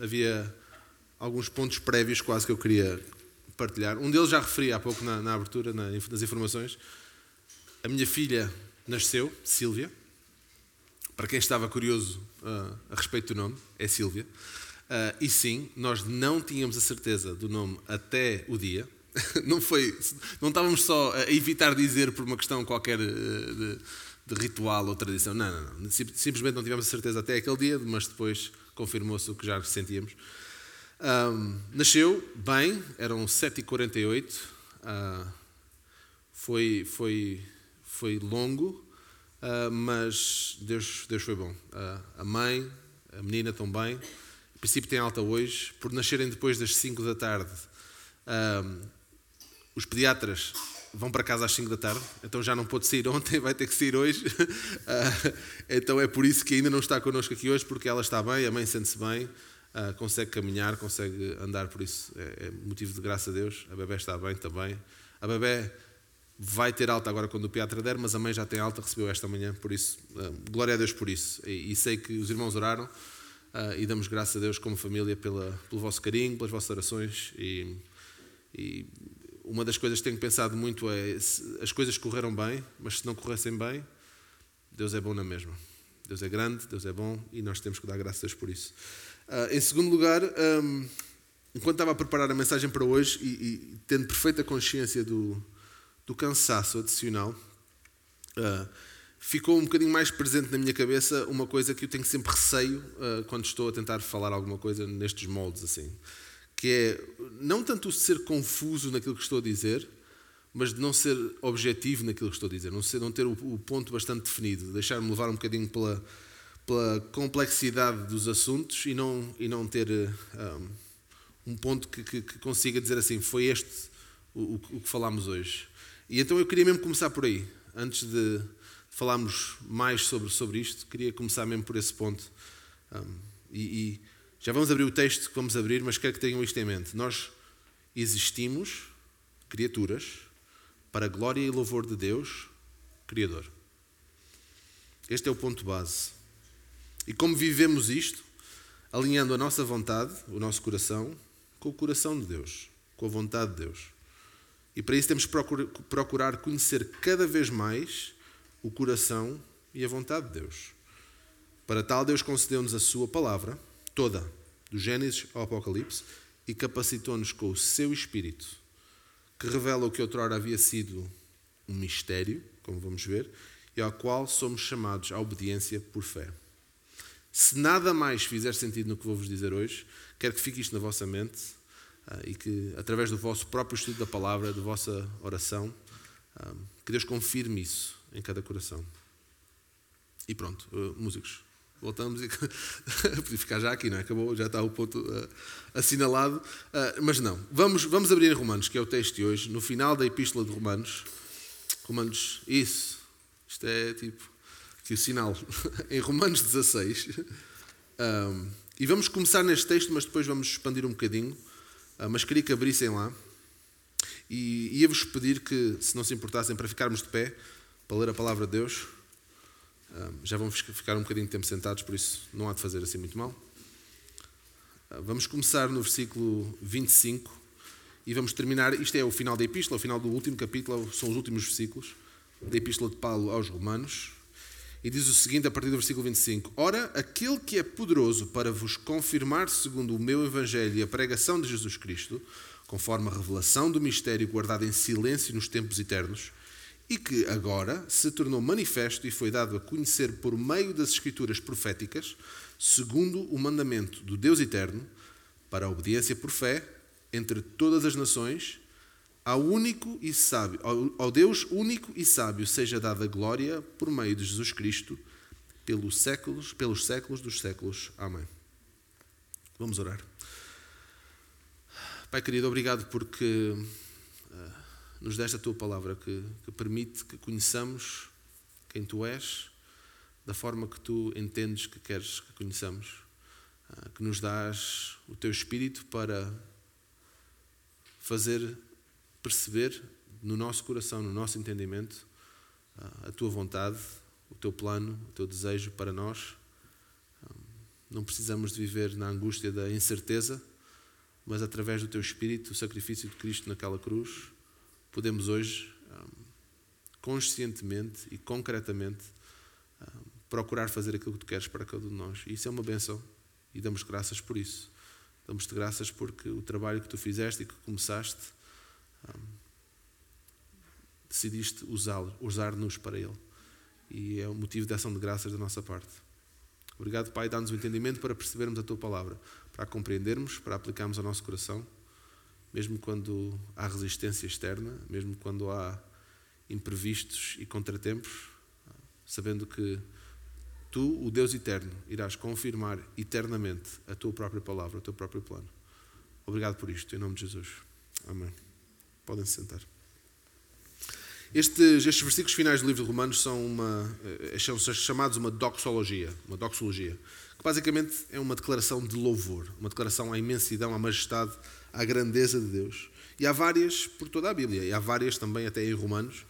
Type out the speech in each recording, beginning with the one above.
havia alguns pontos prévios quase que eu queria partilhar. Um deles já referi há pouco na, na abertura, na, nas informações. A minha filha nasceu, Sílvia. Para quem estava curioso uh, a respeito do nome, é Sílvia. Uh, e sim, nós não tínhamos a certeza do nome até o dia. não foi, não estávamos só a evitar dizer por uma questão qualquer uh, de, de, ritual ou tradição. Não, não, não. Simplesmente não tivemos a certeza até aquele dia, mas depois confirmou-se o que já sentíamos. Um, nasceu bem, eram 7h48, uh, foi, foi, foi longo, uh, mas Deus, Deus foi bom. Uh, a mãe, a menina bem, em princípio tem alta hoje, por nascerem depois das 5 da tarde. os pediatras vão para casa às 5 da tarde, então já não pôde sair ontem, vai ter que sair hoje. então é por isso que ainda não está connosco aqui hoje, porque ela está bem, a mãe sente-se bem uh, consegue caminhar, consegue andar, por isso é, é, motivo de graça a Deus. A bebê está bem também. A bebê vai ter alta agora quando o pediatra der, mas a mãe já tem alta, recebeu esta manhã, por isso, uh, glória a Deus por isso. E, sei que os irmãos oraram e damos graças a Deus como família pela, pelo vosso carinho, pelas vossas orações e, e uma das coisas que tenho pensado muito é as coisas correram bem, mas se não corressem bem, Deus é bom na mesma. Deus é grande, Deus é bom e nós temos que dar graças por isso. Uh, em segundo lugar, um, enquanto estava a preparar a mensagem para hoje e, e tendo perfeita consciência do, do cansaço adicional, uh, ficou um bocadinho mais presente na minha cabeça uma coisa que eu tenho sempre receio uh, quando estou a tentar falar alguma coisa nestes moldes assim, que é não tanto ser confuso naquilo que estou a dizer, mas de não ser objetivo naquilo que estou a dizer, não, ser, não ter o, o ponto bastante definido, deixar-me levar um bocadinho pela pela complexidade dos assuntos e não, e não ter um, eh, um ponto que, que, que, consiga dizer assim, foi este o, o, que falámos hoje. E então eu queria mesmo começar por aí, antes de falarmos mais sobre, sobre isto, queria começar mesmo por esse ponto. Um, e, e, já vamos abrir o texto que vamos abrir, mas quero que tenham isto em mente. Nós existimos, criaturas, para a glória e louvor de Deus, Criador. Este é o ponto base. E como vivemos isto? Alinhando a nossa vontade, o nosso coração, com o coração de Deus, com a vontade de Deus. E para isso temos que procurar conhecer cada vez mais o coração e a vontade de Deus. Para tal, Deus concedeu-nos a Sua palavra, toda, do Gênesis ao Apocalipse, e capacitou-nos com o Seu Espírito, que revela o que outrora havia sido um mistério, como vamos ver, e ao qual somos chamados à obediência por fé. Se nada mais fizer sentido no que vou-vos dizer hoje, quero que fique isto na vossa mente uh, e que, através do vosso próprio estudo da palavra, da vossa oração, uh, que Deus confirme isso em cada coração. E pronto, uh, músicos, voltamos e podia ficar já aqui, não é? Acabou, já está o ponto assinalado. mas não, vamos, vamos abrir em Romanos, que é o texto de hoje, no final da Epístola de Romanos. Romanos, isso, isto é tipo que o sinal em Romanos 16. Um, e vamos começar neste texto, mas depois vamos expandir um bocadinho. Uh, mas queria que abrissem lá. E ia-vos pedir que, se não se importassem, para ficarmos de pé, para ler a palavra de Deus. Já vamos ficar um bocadinho de tempo sentados, por isso não há de fazer assim muito mal. Uh, vamos começar no versículo 25 e vamos terminar. Isto é o final da epístola, o final do último capítulo, são os últimos versículos da epístola de Paulo aos Romanos. E diz o seguinte a partir do versículo 25: Ora, aquele que é poderoso para vos confirmar, segundo o meu evangelho e a pregação de Jesus Cristo, conforme a revelação do mistério guardado em silêncio nos tempos eternos, e que agora se tornou manifesto e foi dado a conhecer por meio das escrituras proféticas, segundo o mandamento do Deus eterno, para a obediência por fé entre todas as nações ao único e sábio, ao, Deus único e sábio seja dada glória por meio de Jesus Cristo pelos séculos, pelos séculos dos séculos. Amém. Vamos orar. Pai querido, obrigado porque nos deste a tua palavra que, que, permite que conheçamos quem tu és, da forma que tu entendes que queres que conheçamos, uh, que nos dás o teu espírito para fazer perceber no nosso coração, no nosso entendimento, ah, a tua vontade, o teu plano, o teu desejo para nós. Ah, não precisamos de viver na angústia da incerteza, mas através do teu Espírito, o sacrifício de Cristo naquela cruz, podemos hoje, conscientemente e concretamente, procurar fazer aquilo que tu queres para cada um de nós. E isso é uma benção e damos graças por isso. Damos-te graças porque o trabalho que tu fizeste e que começaste, decidiste usá-lo, usar-nos para ele. E é o motivo de ação de graças da nossa parte. Obrigado, Pai, dá-nos o entendimento para percebermos a tua palavra, para a compreendermos, para aplicarmos ao nosso coração, mesmo quando há resistência externa, mesmo quando há imprevistos e contratempos, sabendo que tu, o Deus eterno, irás confirmar eternamente a tua própria palavra, o teu próprio plano. Obrigado por isto, em nome de Jesus. Amém. Podem se sentar. Estes, estes versículos finais do livro de Romanos são, uma, eh, são chamados uma doxologia, uma doxologia, que basicamente é uma declaração de louvor, uma declaração à imensidão, à majestade, à grandeza de Deus. E há várias por toda a Bíblia, e há várias também até em Romanos.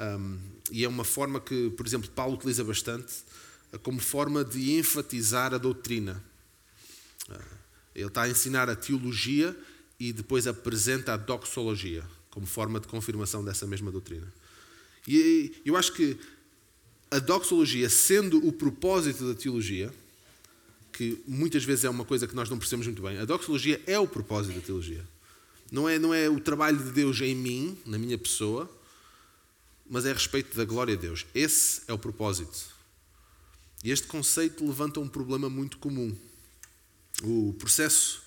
Um, e é uma forma que, por exemplo, Paulo utiliza bastante eh, como forma de enfatizar a doutrina. Uh, ele está a ensinar a teologia e depois apresenta a doxologia como forma de confirmação dessa mesma doutrina. E eu acho que a doxologia, sendo o propósito da teologia, que muitas vezes é uma coisa que nós não percebemos muito bem, a doxologia é o propósito da teologia. Não é, não é o trabalho de Deus em mim, na minha pessoa, mas é a respeito da glória de Deus. Esse é o propósito. E este conceito levanta um problema muito comum. O processo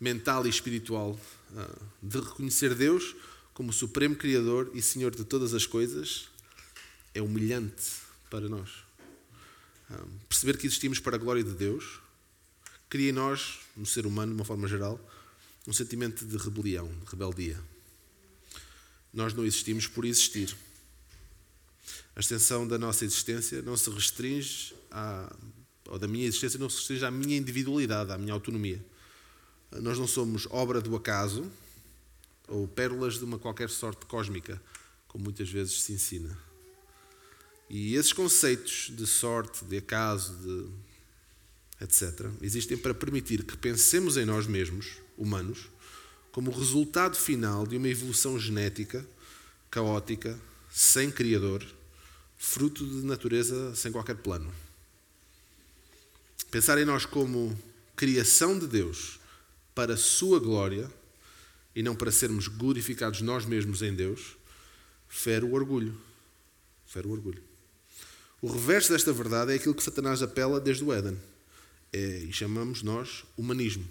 mental e espiritual ah, de reconhecer Deus como Supremo Criador e Senhor de todas as coisas, é humilhante para nós. Perceber que existimos para a glória de Deus cria em nós, no ser humano, de uma forma geral, um sentimento de rebelião, de rebeldia. Nós não existimos por existir. A extensão da nossa existência não se restringe à, ou da minha existência não se restringe à minha individualidade, à minha autonomia. Nós não somos obra do acaso, ou pérolas de uma qualquer sorte cósmica, como muitas vezes se ensina. E esses conceitos de sorte, de acaso, de etc., existem para permitir que pensemos em nós mesmos, humanos, como resultado final de uma evolução genética caótica, sem Criador, fruto de natureza sem qualquer plano. Pensar em nós como criação de Deus para a sua glória e não para sermos glorificados nós mesmos em Deus, fere o orgulho. Fere o orgulho. O reverso desta verdade é aquilo que Satanás apela desde o Éden. É, e chamamos nós humanismo.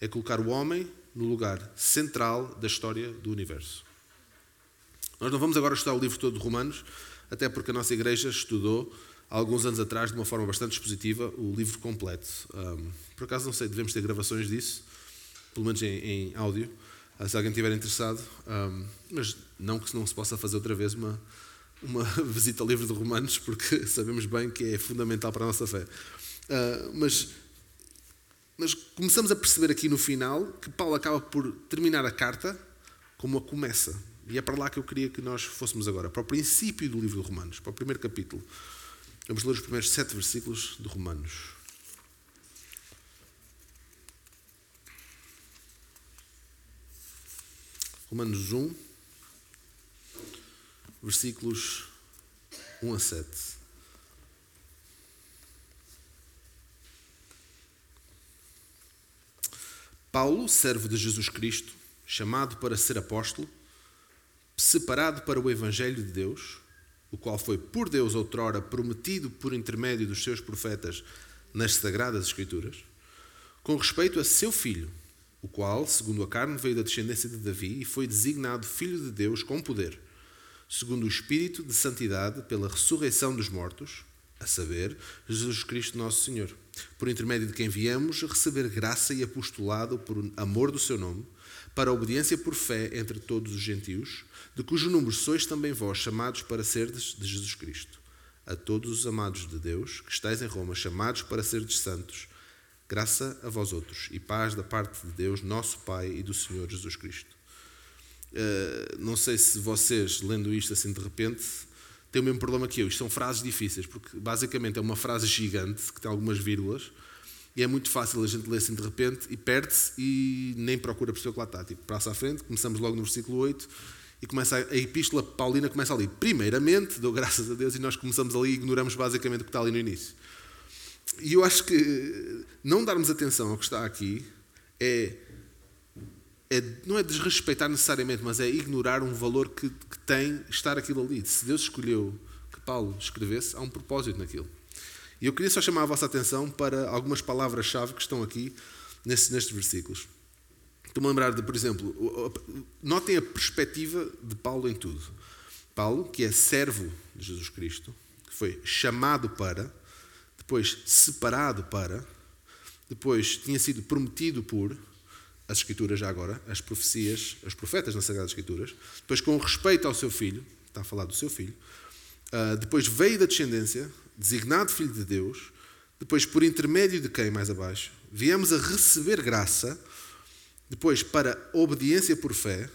É colocar o homem no lugar central da história do universo. Nós não vamos agora estudar o livro todo de Romanos, até porque a nossa igreja estudou há alguns anos atrás, de uma forma bastante expositiva, o livro completo. Um, por acaso, não sei, devemos ter gravações disso, pelo menos em, em áudio se alguém estiver interessado, um, mas não que não se possa fazer outra vez uma, uma visita ao livro de Romanos, porque sabemos bem que é fundamental para a nossa fé. Uh, mas, mas começamos a perceber aqui no final que Paulo acaba por terminar a carta como a começa. E é para lá que eu queria que nós fôssemos agora, para o princípio do livro de Romanos, para o primeiro capítulo. Vamos ler os primeiros sete versículos de Romanos. Romanos 1, versículos 1 a 7. Paulo, servo de Jesus Cristo, chamado para ser apóstolo, separado para o Evangelho de Deus, o qual foi por Deus outrora prometido por intermédio dos seus profetas nas Sagradas Escrituras, com respeito a seu filho o qual, segundo a carne, veio da descendência de Davi e foi designado Filho de Deus com poder, segundo o Espírito de Santidade, pela ressurreição dos mortos, a saber, Jesus Cristo Nosso Senhor, por intermédio de quem viemos receber graça e apostolado por amor do seu nome, para a obediência por fé entre todos os gentios, de cujo número sois também vós chamados para serdes de Jesus Cristo. A todos os amados de Deus, que estáis em Roma, chamados para serdes santos, Graça a vós outros e paz da parte de Deus, nosso Pai e do Senhor Jesus Cristo. Uh, não sei se vocês, lendo isto assim de repente, têm o mesmo problema que eu. Isto são frases difíceis, porque basicamente é uma frase gigante que tem algumas vírgulas E é muito fácil a gente ler assim de repente e perde-se e nem procura perceber o que lá está. Tipo, passa à frente, começamos logo no versículo 8 e começa a, a epístola paulina começa ali. Primeiramente, dou graças a Deus e nós começamos ali e ignoramos basicamente o que está ali no início. E eu acho que não darmos atenção ao que está aqui é, é não é desrespeitar necessariamente, mas é ignorar um valor que, que tem estar aquilo ali. Se Deus escolheu que Paulo escrevesse, há um propósito naquilo. E eu queria só chamar a vossa atenção para algumas palavras-chave que estão aqui nestes, nestes versículos. Estou-me a lembrar de, por exemplo, notem a perspectiva de Paulo em tudo. Paulo, que é servo de Jesus Cristo, que foi chamado para, depois separado para, depois tinha sido prometido por, as Escrituras já agora, as profecias, os profetas nas Sagradas Escrituras, depois com respeito ao seu filho, está a falar do seu filho, uh, depois veio da descendência, designado filho de Deus, depois por intermédio de quem mais abaixo, viemos a receber graça, depois para obediência por fé,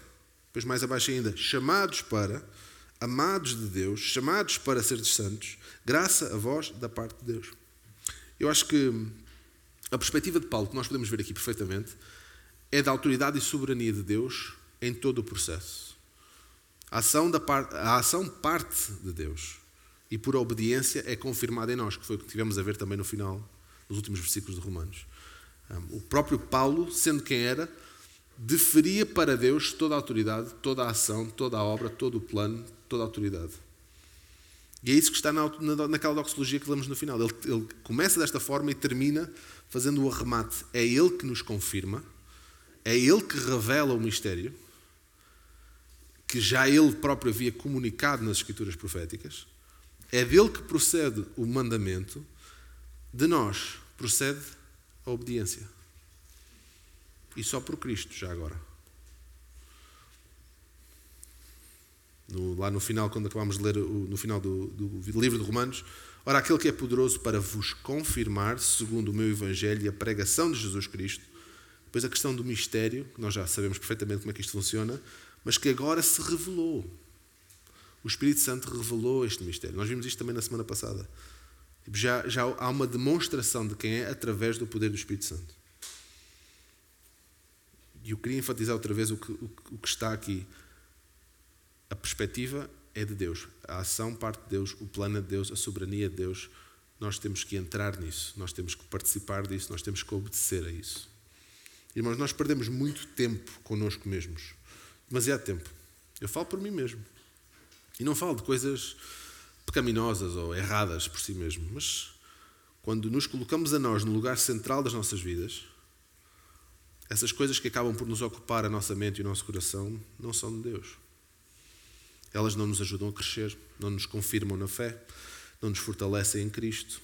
depois mais abaixo ainda, chamados para, amados de Deus, chamados para ser santos, graça a vós da parte de Deus. Eu acho que a perspectiva de Paulo, que nós podemos ver aqui perfeitamente, é da autoridade e soberania de Deus em todo o processo. A ação, da parte, a ação parte de Deus e por obediência é confirmada em nós, que foi o que tivemos a ver também no final, nos últimos versículos de Romanos. O próprio Paulo, sendo quem era, deferia para Deus toda a autoridade, toda a ação, toda a obra, todo o plano, toda a autoridade. E é isso que está na, naquela doxologia que lemos no final. Ele, ele começa desta forma e termina fazendo o arremate. É Ele que nos confirma, é Ele que revela o mistério, que já Ele próprio havia comunicado nas Escrituras proféticas. É dele que procede o mandamento, de nós procede a obediência. E só por Cristo, já agora. No, lá no final, quando acabámos de ler o, no final do, do livro de Romanos, ora, aquele que é poderoso para vos confirmar, segundo o meu Evangelho e a pregação de Jesus Cristo, depois a questão do mistério, que nós já sabemos perfeitamente como é que isto funciona, mas que agora se revelou. O Espírito Santo revelou este mistério. Nós vimos isto também na semana passada. Tipo, já, já há uma demonstração de quem é através do poder do Espírito Santo. E eu queria enfatizar outra vez o que, o, o que está aqui. A perspectiva é de Deus. A ação parte de Deus, o plano é de Deus, a soberania é de Deus. Nós temos que entrar nisso, nós temos que participar disso, nós temos que obedecer a isso. Irmãos, nós perdemos muito tempo connosco mesmos. Demasiado tempo. Eu falo por mim mesmo. E não falo de coisas pecaminosas ou erradas por si mesmo, mas quando nos colocamos a nós no lugar central das nossas vidas, essas coisas que acabam por nos ocupar a nossa mente e o nosso coração não são de Deus. Elas não nos ajudam a crescer, não nos confirmam na fé, não nos fortalecem em Cristo.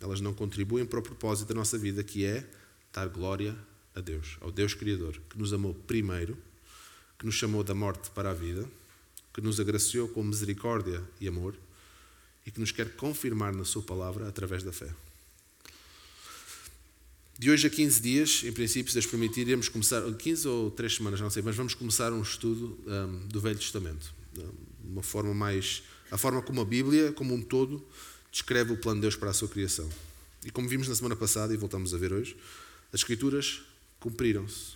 Elas não contribuem para o propósito da nossa vida, que é dar glória a Deus, ao Deus Criador, que nos amou primeiro, que nos chamou da morte para a vida, que nos agraciou com misericórdia e amor e que nos quer confirmar na Sua palavra através da fé. De hoje a 15 dias, em princípio, se Deus permitir, iremos começar, 15 ou 3 semanas, não sei, mas vamos começar um estudo um, do Velho Testamento. Uma forma mais. A forma como a Bíblia, como um todo, descreve o plano de Deus para a sua criação. E como vimos na semana passada e voltamos a ver hoje, as Escrituras cumpriram-se.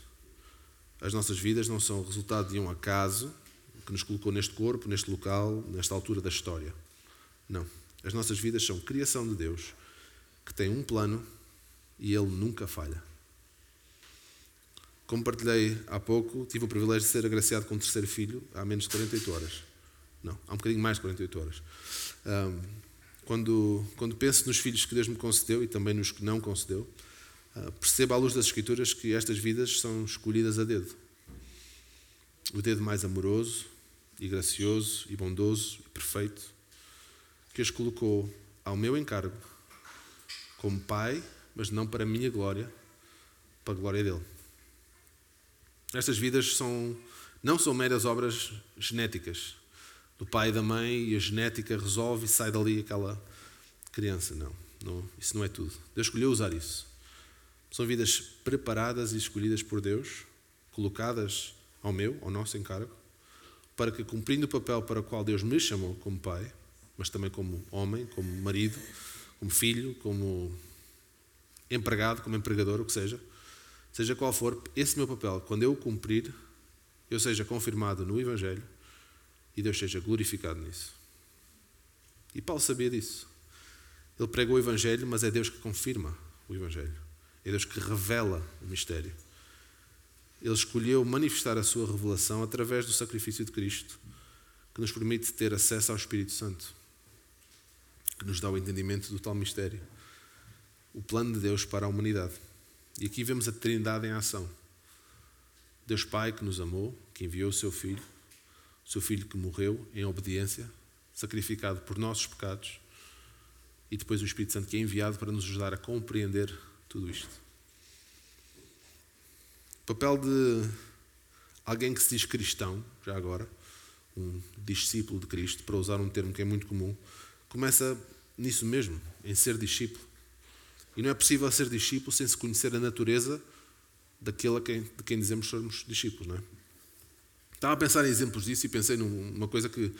As nossas vidas não são resultado de um acaso que nos colocou neste corpo, neste local, nesta altura da história. Não. As nossas vidas são criação de Deus, que tem um plano e ele nunca falha. Como partilhei há pouco, tive o privilégio de ser agraciado com um terceiro filho há menos de 48 horas. Não, há um bocadinho mais de 48 horas. Um, quando, quando penso nos filhos que Deus me concedeu e também nos que não concedeu, uh, percebo à luz das Escrituras que estas vidas são escolhidas a dedo. O dedo mais amoroso e gracioso e bondoso e perfeito que as colocou ao meu encargo como pai mas não para a minha glória, para a glória dele. Estas vidas são, não são meras obras genéticas do pai e da mãe e a genética resolve e sai dali aquela criança. Não, não, isso não é tudo. Deus escolheu usar isso. São vidas preparadas e escolhidas por Deus, colocadas ao meu, ao nosso encargo, para que, cumprindo o papel para o qual Deus me chamou como pai, mas também como homem, como marido, como filho, como empregado, como empregador, o que seja, seja qual for, esse meu papel, quando eu o cumprir, eu seja confirmado no Evangelho e Deus seja glorificado nisso. E Paulo sabia disso. Ele pregou o Evangelho, mas é Deus que confirma o Evangelho. É Deus que revela o mistério. Ele escolheu manifestar a sua revelação através do sacrifício de Cristo, que nos permite ter acesso ao Espírito Santo, que nos dá o entendimento do tal mistério. O plano de Deus para a humanidade. E aqui vemos a Trindade em ação. Deus Pai que nos amou, que enviou o seu Filho, o seu Filho que morreu em obediência, sacrificado por nossos pecados, e depois o Espírito Santo que é enviado para nos ajudar a compreender tudo isto. O papel de alguém que se diz cristão, já agora, um discípulo de Cristo, para usar um termo que é muito comum, começa nisso mesmo, em ser discípulo. E não é possível ser discípulo sem se conhecer a natureza daquele quem, de quem dizemos somos discípulos, não é? Estava a pensar em exemplos disso e pensei numa coisa que,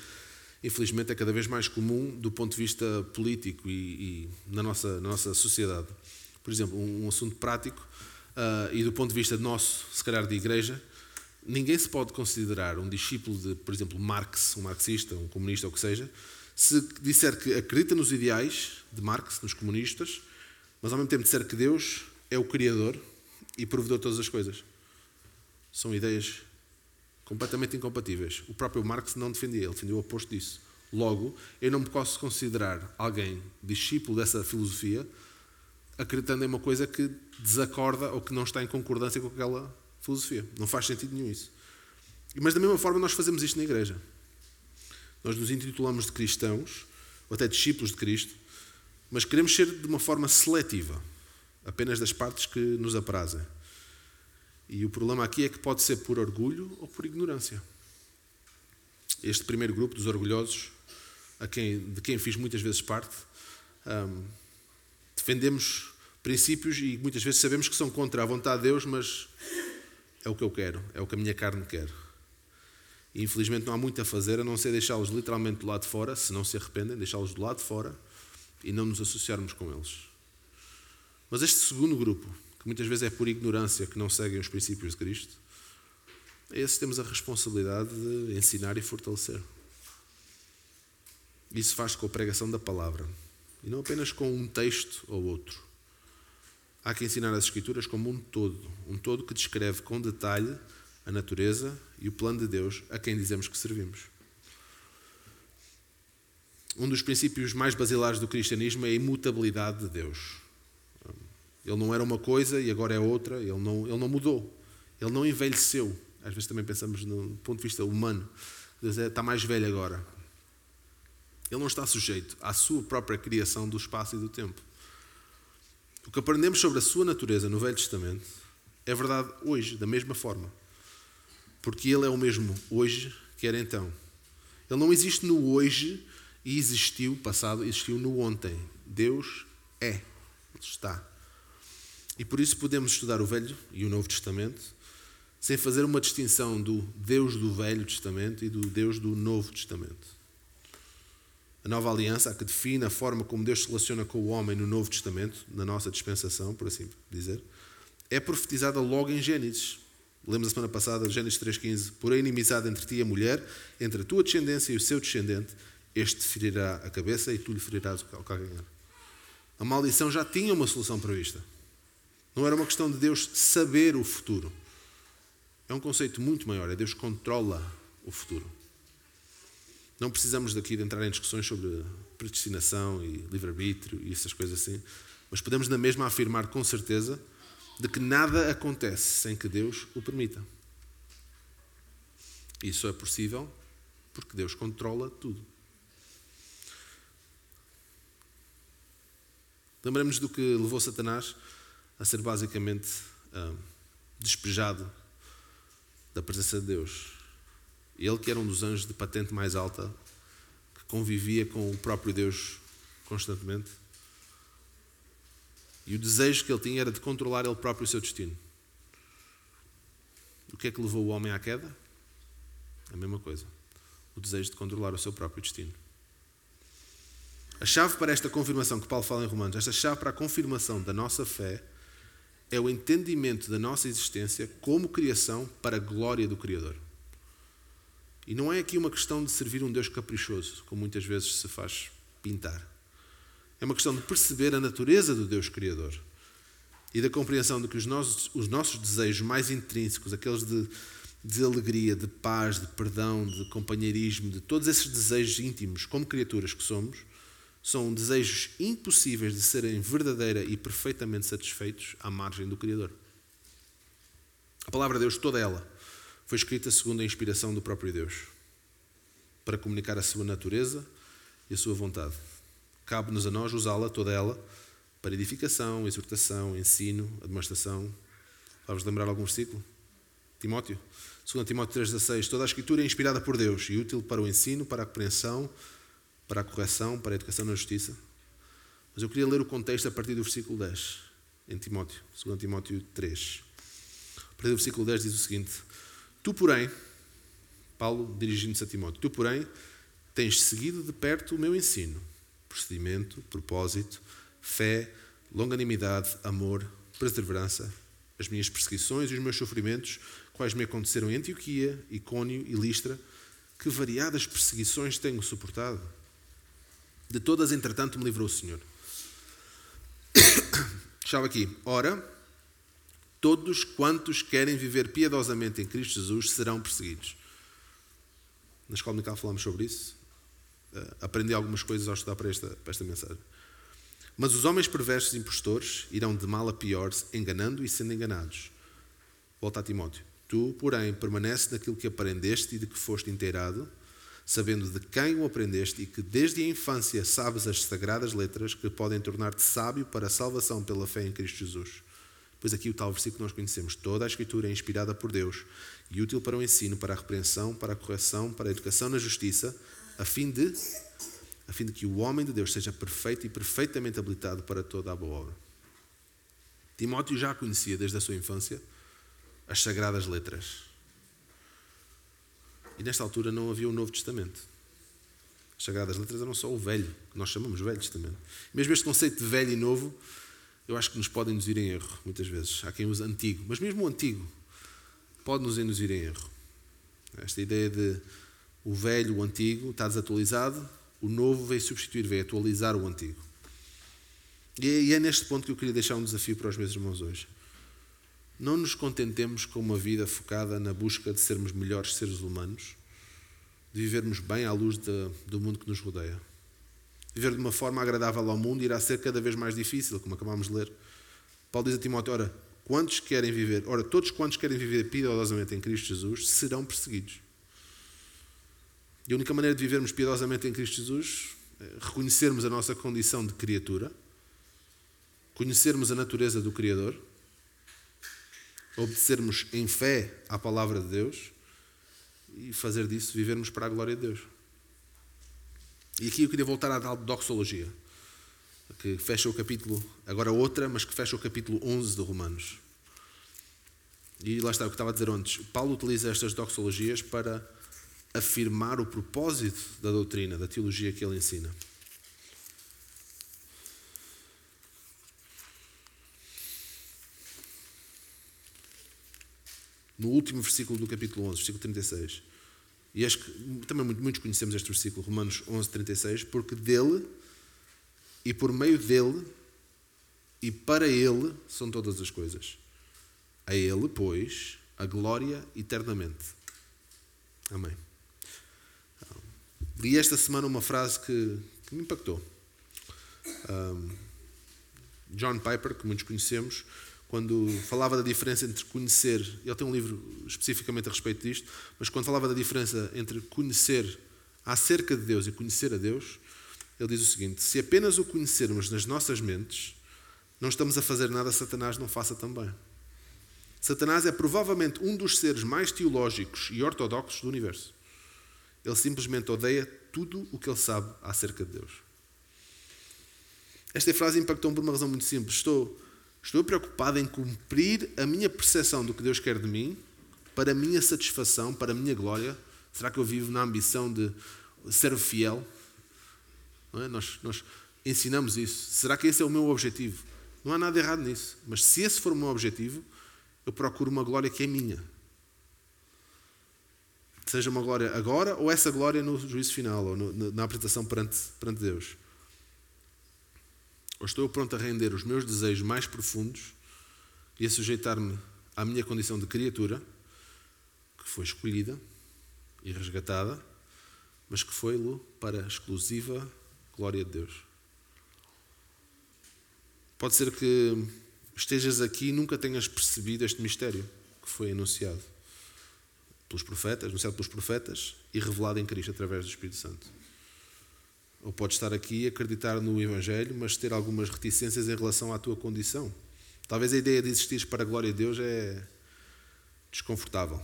infelizmente, é cada vez mais comum do ponto de vista político e, e na, nossa, na nossa sociedade. Por exemplo, um, um assunto prático uh, e do ponto de vista nosso, se calhar de igreja, ninguém se pode considerar um discípulo de, por exemplo, Marx, um marxista, um comunista, ou o que seja, se disser que acredita nos ideais de Marx, nos comunistas, mas ao mesmo tempo disser que Deus é o Criador e provedor de todas as coisas. São ideias completamente incompatíveis. O próprio Marx não defendia, ele defendia o oposto disso. Logo, eu não me posso considerar alguém discípulo dessa filosofia acreditando em uma coisa que desacorda ou que não está em concordância com aquela filosofia. Não faz sentido nenhum isso. Mas da mesma forma nós fazemos isto na igreja. Nós nos intitulamos de cristãos, ou até discípulos de Cristo, mas queremos ser de uma forma seletiva, apenas das partes que nos aprazem. E o problema aqui é que pode ser por orgulho ou por ignorância. Este primeiro grupo dos orgulhosos, a quem, de quem fiz muitas vezes parte, um, defendemos princípios e muitas vezes sabemos que são contra a vontade de Deus, mas é o que eu quero, é o que a minha carne quer. E infelizmente não há muito a fazer a não ser deixá-los literalmente do lado de fora, se não se arrependem, deixá-los do lado de fora e não nos associarmos com eles. Mas este segundo grupo, que muitas vezes é por ignorância que não seguem os princípios de Cristo, a esse temos a responsabilidade de ensinar e fortalecer. Isso faz com a pregação da palavra e não apenas com um texto ou outro. Há que ensinar as Escrituras como um todo, um todo que descreve com detalhe a natureza e o plano de Deus a quem dizemos que servimos. Um dos princípios mais basilares do cristianismo é a imutabilidade de Deus. Ele não era uma coisa e agora é outra, ele não, ele não mudou, ele não envelheceu. Às vezes também pensamos no ponto de vista humano, Deus é, está mais velho agora. Ele não está sujeito à sua própria criação do espaço e do tempo. O que aprendemos sobre a sua natureza no Velho Testamento é verdade hoje, da mesma forma. Porque ele é o mesmo hoje que era então. Ele não existe no hoje e existiu, passado, existiu no ontem. Deus é. Ele está. E por isso podemos estudar o Velho e o Novo Testamento sem fazer uma distinção do Deus do Velho Testamento e do Deus do Novo Testamento. A nova aliança, a que define a forma como Deus se relaciona com o homem no Novo Testamento, na nossa dispensação, por assim dizer, é profetizada logo em Gênesis. Lemos a semana passada, Gênesis 3,15: Por a inimizade entre ti e a mulher, entre a tua descendência e o seu descendente, este ferirá a cabeça e tu lhe ferirás o calcanhar. A maldição já tinha uma solução prevista. Não era uma questão de Deus saber o futuro. É um conceito muito maior. É Deus controla o futuro. Não precisamos daqui de entrar em discussões sobre predestinação e livre-arbítrio e essas coisas assim, mas podemos na mesma afirmar com certeza de que nada acontece sem que Deus o permita. Isso é possível porque Deus controla tudo. Lembramos do que levou Satanás a ser basicamente ah, despejado da presença de Deus. Ele, que era um dos anjos de patente mais alta, que convivia com o próprio Deus constantemente. E o desejo que ele tinha era de controlar ele próprio o seu destino. O que é que levou o homem à queda? A mesma coisa. O desejo de controlar o seu próprio destino. A chave para esta confirmação que Paulo fala em Romanos, esta chave para a confirmação da nossa fé, é o entendimento da nossa existência como criação para a glória do Criador. E não é aqui uma questão de servir um Deus caprichoso, como muitas vezes se faz pintar. É uma questão de perceber a natureza do Deus Criador e da compreensão de que os nossos, os nossos desejos mais intrínsecos, aqueles de, de alegria, de paz, de perdão, de companheirismo, de todos esses desejos íntimos, como criaturas que somos, são desejos impossíveis de serem verdadeira e perfeitamente satisfeitos à margem do Criador. A palavra de Deus, toda ela, foi escrita segundo a inspiração do próprio Deus, para comunicar a sua natureza e a sua vontade. Cabe-nos a nós usá-la, toda ela, para edificação, exortação, ensino, demonstração. Vamos lembrar algum versículo? Timóteo. 2 Timóteo 3,16. Toda a Escritura é inspirada por Deus e útil para o ensino, para a compreensão, para a correção, para a educação na justiça. Mas eu queria ler o contexto a partir do versículo 10, em Timóteo, 2 Timóteo 3. A partir do versículo 10 diz o seguinte: Tu, porém, Paulo dirigindo-se a Timóteo, tu, porém, tens seguido de perto o meu ensino, procedimento, propósito, fé, longanimidade, amor, perseverança, as minhas perseguições e os meus sofrimentos, quais me aconteceram em Antioquia, Icônio e Listra, que variadas perseguições tenho suportado. De todas, entretanto, me livrou o Senhor. Estava aqui. Ora, todos quantos querem viver piedosamente em Cristo Jesus serão perseguidos. Na escola dominical falamos sobre isso. Uh, aprendi algumas coisas ao estudar para esta, para esta mensagem. Mas os homens perversos e impostores irão de mal a pior, enganando e sendo enganados. Volta a Timóteo. Tu, porém, permanece naquilo que aprendeste e de que foste inteirado, sabendo de quem o aprendeste e que desde a infância sabes as sagradas letras que podem tornar-te sábio para a salvação pela fé em Cristo Jesus. Pois aqui o tal versículo que nós conhecemos. Toda a Escritura é inspirada por Deus e útil para o ensino, para a repreensão, para a correção, para a educação na justiça, a fim de a fim de que o homem de Deus seja perfeito e perfeitamente habilitado para toda a boa obra. Timóteo já conhecia desde a sua infância as sagradas letras. E nesta altura não havia o Novo Testamento. As Sagradas Letras eram só o velho, que nós chamamos Velho Testamento. Mesmo este conceito de velho e novo, eu acho que nos pode induzir em erro, muitas vezes. Há quem use antigo, mas mesmo o antigo pode nos induzir em erro. Esta ideia de o velho, o antigo, está desatualizado, o novo veio substituir, veio atualizar o antigo. E é neste ponto que eu queria deixar um desafio para os meus irmãos hoje. Não nos contentemos com uma vida focada na busca de sermos melhores seres humanos, de vivermos bem à luz de, do mundo que nos rodeia. Viver de uma forma agradável ao mundo irá ser cada vez mais difícil, como acabámos de ler. Paulo diz a Timóteo: Ora, quantos querem viver, ora, todos quantos querem viver piedosamente em Cristo Jesus serão perseguidos. E a única maneira de vivermos piedosamente em Cristo Jesus é reconhecermos a nossa condição de criatura, conhecermos a natureza do Criador obedecermos em fé à palavra de Deus e fazer disso vivermos para a glória de Deus. E aqui eu queria voltar à doxologia, que fecha o capítulo, agora outra, mas que fecha o capítulo 11 de Romanos. E lá está o que estava a dizer antes. Paulo utiliza estas doxologias para afirmar o propósito da doutrina, da teologia que ele ensina. no último versículo do capítulo 11, versículo 36. E acho que também muitos conhecemos este versículo, Romanos 11, 36, porque dele e por meio dele e para ele são todas as coisas. A ele, pois, a glória eternamente. Amém. Li esta semana uma frase que, que me impactou. Um, John Piper, que muitos conhecemos, quando falava da diferença entre conhecer, ele tem um livro especificamente a respeito disto, mas quando falava da diferença entre conhecer acerca de Deus e conhecer a Deus, ele diz o seguinte: se apenas o conhecermos nas nossas mentes, não estamos a fazer nada, Satanás não faça também. Satanás é provavelmente um dos seres mais teológicos e ortodoxos do universo. Ele simplesmente odeia tudo o que ele sabe acerca de Deus. Esta frase impactou-me por uma razão muito simples. Estou Estou preocupado em cumprir a minha percepção do que Deus quer de mim, para a minha satisfação, para a minha glória. Será que eu vivo na ambição de ser fiel? É? Nós, nós ensinamos isso. Será que esse é o meu objetivo? Não há nada errado nisso. Mas se esse for o meu objetivo, eu procuro uma glória que é minha. Seja uma glória agora ou essa glória no juízo final ou no, na apresentação perante, perante Deus. Ou estou pronto a render os meus desejos mais profundos e a sujeitar-me à minha condição de criatura, que foi escolhida e resgatada, mas que foi-lo para a exclusiva glória de Deus. Pode ser que estejas aqui e nunca tenhas percebido este mistério que foi anunciado pelos profetas, anunciado pelos profetas e revelado em Cristo através do Espírito Santo. Ou podes estar aqui acreditar no Evangelho, mas ter algumas reticências em relação à tua condição. Talvez a ideia de existires para a glória de Deus é desconfortável.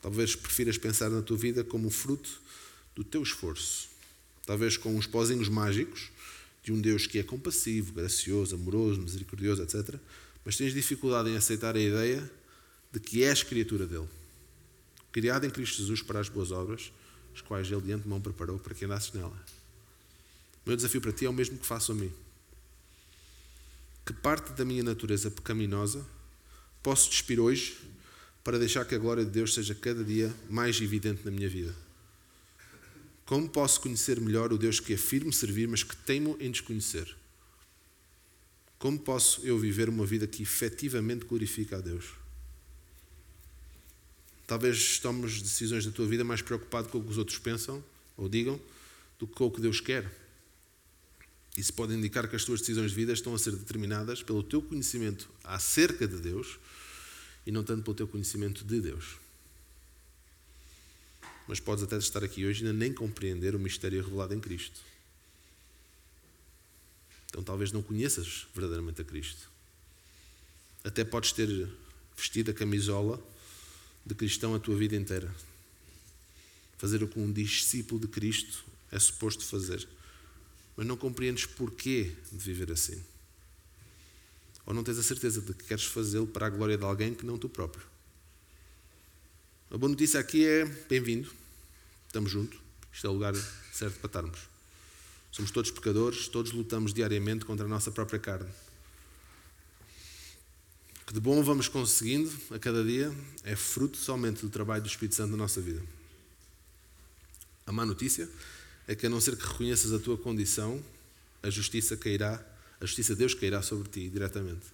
Talvez prefiras pensar na tua vida como fruto do teu esforço. Talvez com uns pozinhos mágicos de um Deus que é compassivo, gracioso, amoroso, misericordioso, etc. Mas tens dificuldade em aceitar a ideia de que és criatura dele. Criado em Cristo Jesus para as boas obras, as quais ele de antemão preparou para que andasses nela. Meu desafio para ti é o mesmo que faço a mim. Que parte da minha natureza pecaminosa posso despir hoje para deixar que a glória de Deus seja cada dia mais evidente na minha vida? Como posso conhecer melhor o Deus que afirmo servir, mas que teimo em desconhecer? Como posso eu viver uma vida que efetivamente glorifica a Deus? Talvez tomes decisões da tua vida mais preocupado com o que os outros pensam ou digam do que com o que Deus quer. Isso pode indicar que as tuas decisões de vida estão a ser determinadas pelo teu conhecimento acerca de Deus e não tanto pelo teu conhecimento de Deus. Mas podes até estar aqui hoje e ainda nem compreender o mistério revelado em Cristo. Então talvez não conheças verdadeiramente a Cristo. Até podes ter vestido a camisola de cristão a tua vida inteira. Fazer o que um discípulo de Cristo é suposto fazer mas não compreendes porquê de viver assim. Ou não tens a certeza de que queres fazê-lo para a glória de alguém que não tu próprio. A boa notícia aqui é: bem-vindo, estamos juntos, isto é o lugar certo para estarmos. Somos todos pecadores, todos lutamos diariamente contra a nossa própria carne. O que de bom vamos conseguindo a cada dia é fruto somente do trabalho do Espírito Santo na nossa vida. A má notícia é que a não ser que reconheças a tua condição, a justiça cairá, a justiça de Deus cairá sobre ti diretamente.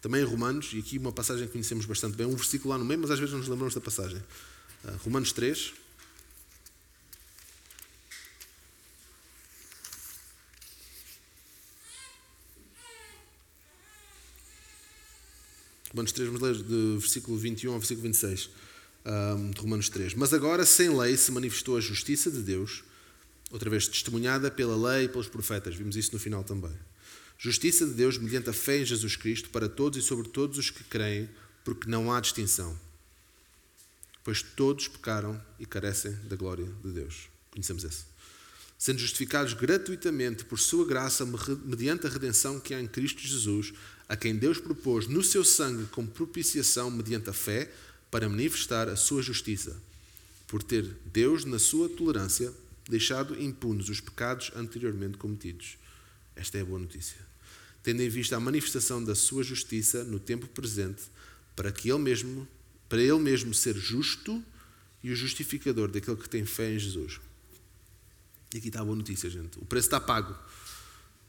Também em Romanos, e aqui uma passagem que conhecemos bastante bem, um versículo lá no meio, mas às vezes não nos lembramos da passagem. Uh, Romanos 3. Romanos 3, vamos ler do versículo 21 ao versículo 26 de Romanos 3. Mas agora, sem lei, se manifestou a justiça de Deus, outra vez testemunhada pela lei e pelos profetas. Vimos isso no final também. Justiça de Deus mediante a fé em Jesus Cristo para todos e sobre todos os que creem, porque não há distinção. Pois todos pecaram e carecem da glória de Deus. Conhecemos esse. Sendo justificados gratuitamente por Sua graça, mediante a redenção que há em Cristo Jesus, a quem Deus propôs no seu sangue como propiciação mediante a fé, para manifestar a sua justiça, por ter Deus, na sua tolerância, deixado impunes os pecados anteriormente cometidos. Esta é a boa notícia. Tendo em vista a manifestação da sua justiça no tempo presente, para que ele mesmo, para ele mesmo ser justo e o justificador daquele que tem fé em Jesus. E aqui está a boa notícia, gente. O preço está pago.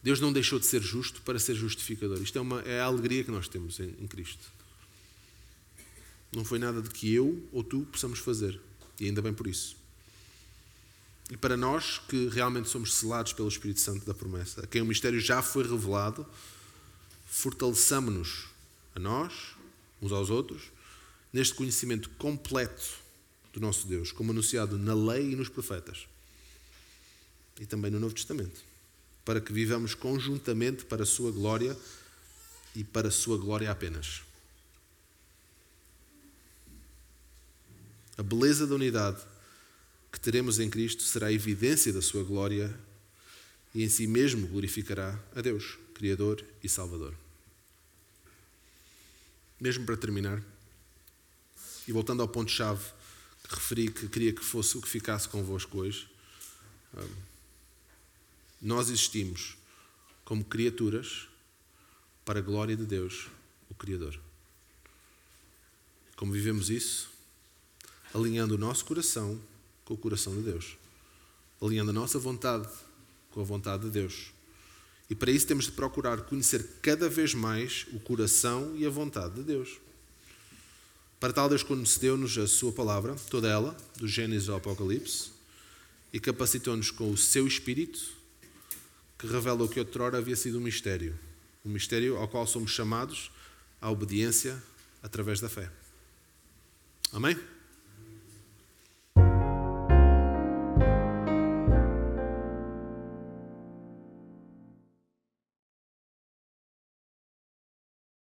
Deus não deixou de ser justo para ser justificador. Isto é, uma, é a alegria que nós temos em, em Cristo. Não foi nada de que eu ou tu possamos fazer. E ainda bem por isso. E para nós que realmente somos selados pelo Espírito Santo da promessa, a quem o mistério já foi revelado, fortaleçamos-nos a nós, uns aos outros, neste conhecimento completo do nosso Deus, como anunciado na lei e nos profetas. E também no Novo Testamento. Para que vivamos conjuntamente para a sua glória e para a sua glória apenas. A beleza da unidade que teremos em Cristo será a evidência da sua glória e em si mesmo glorificará a Deus, Criador e Salvador. Mesmo para terminar, e voltando ao ponto-chave que referi que queria que fosse o que ficasse convosco hoje, nós existimos como criaturas para a glória de Deus, o Criador. Como vivemos isso? Alinhando o nosso coração com o coração de Deus. Alinhando a nossa vontade com a vontade de Deus. E para isso temos de procurar conhecer cada vez mais o coração e a vontade de Deus. Para tal, Deus concedeu-nos a Sua palavra, toda ela, do Gênesis ao Apocalipse, e capacitou-nos com o Seu Espírito, que revela o que outrora havia sido um mistério. Um mistério ao qual somos chamados à obediência através da fé. Amém?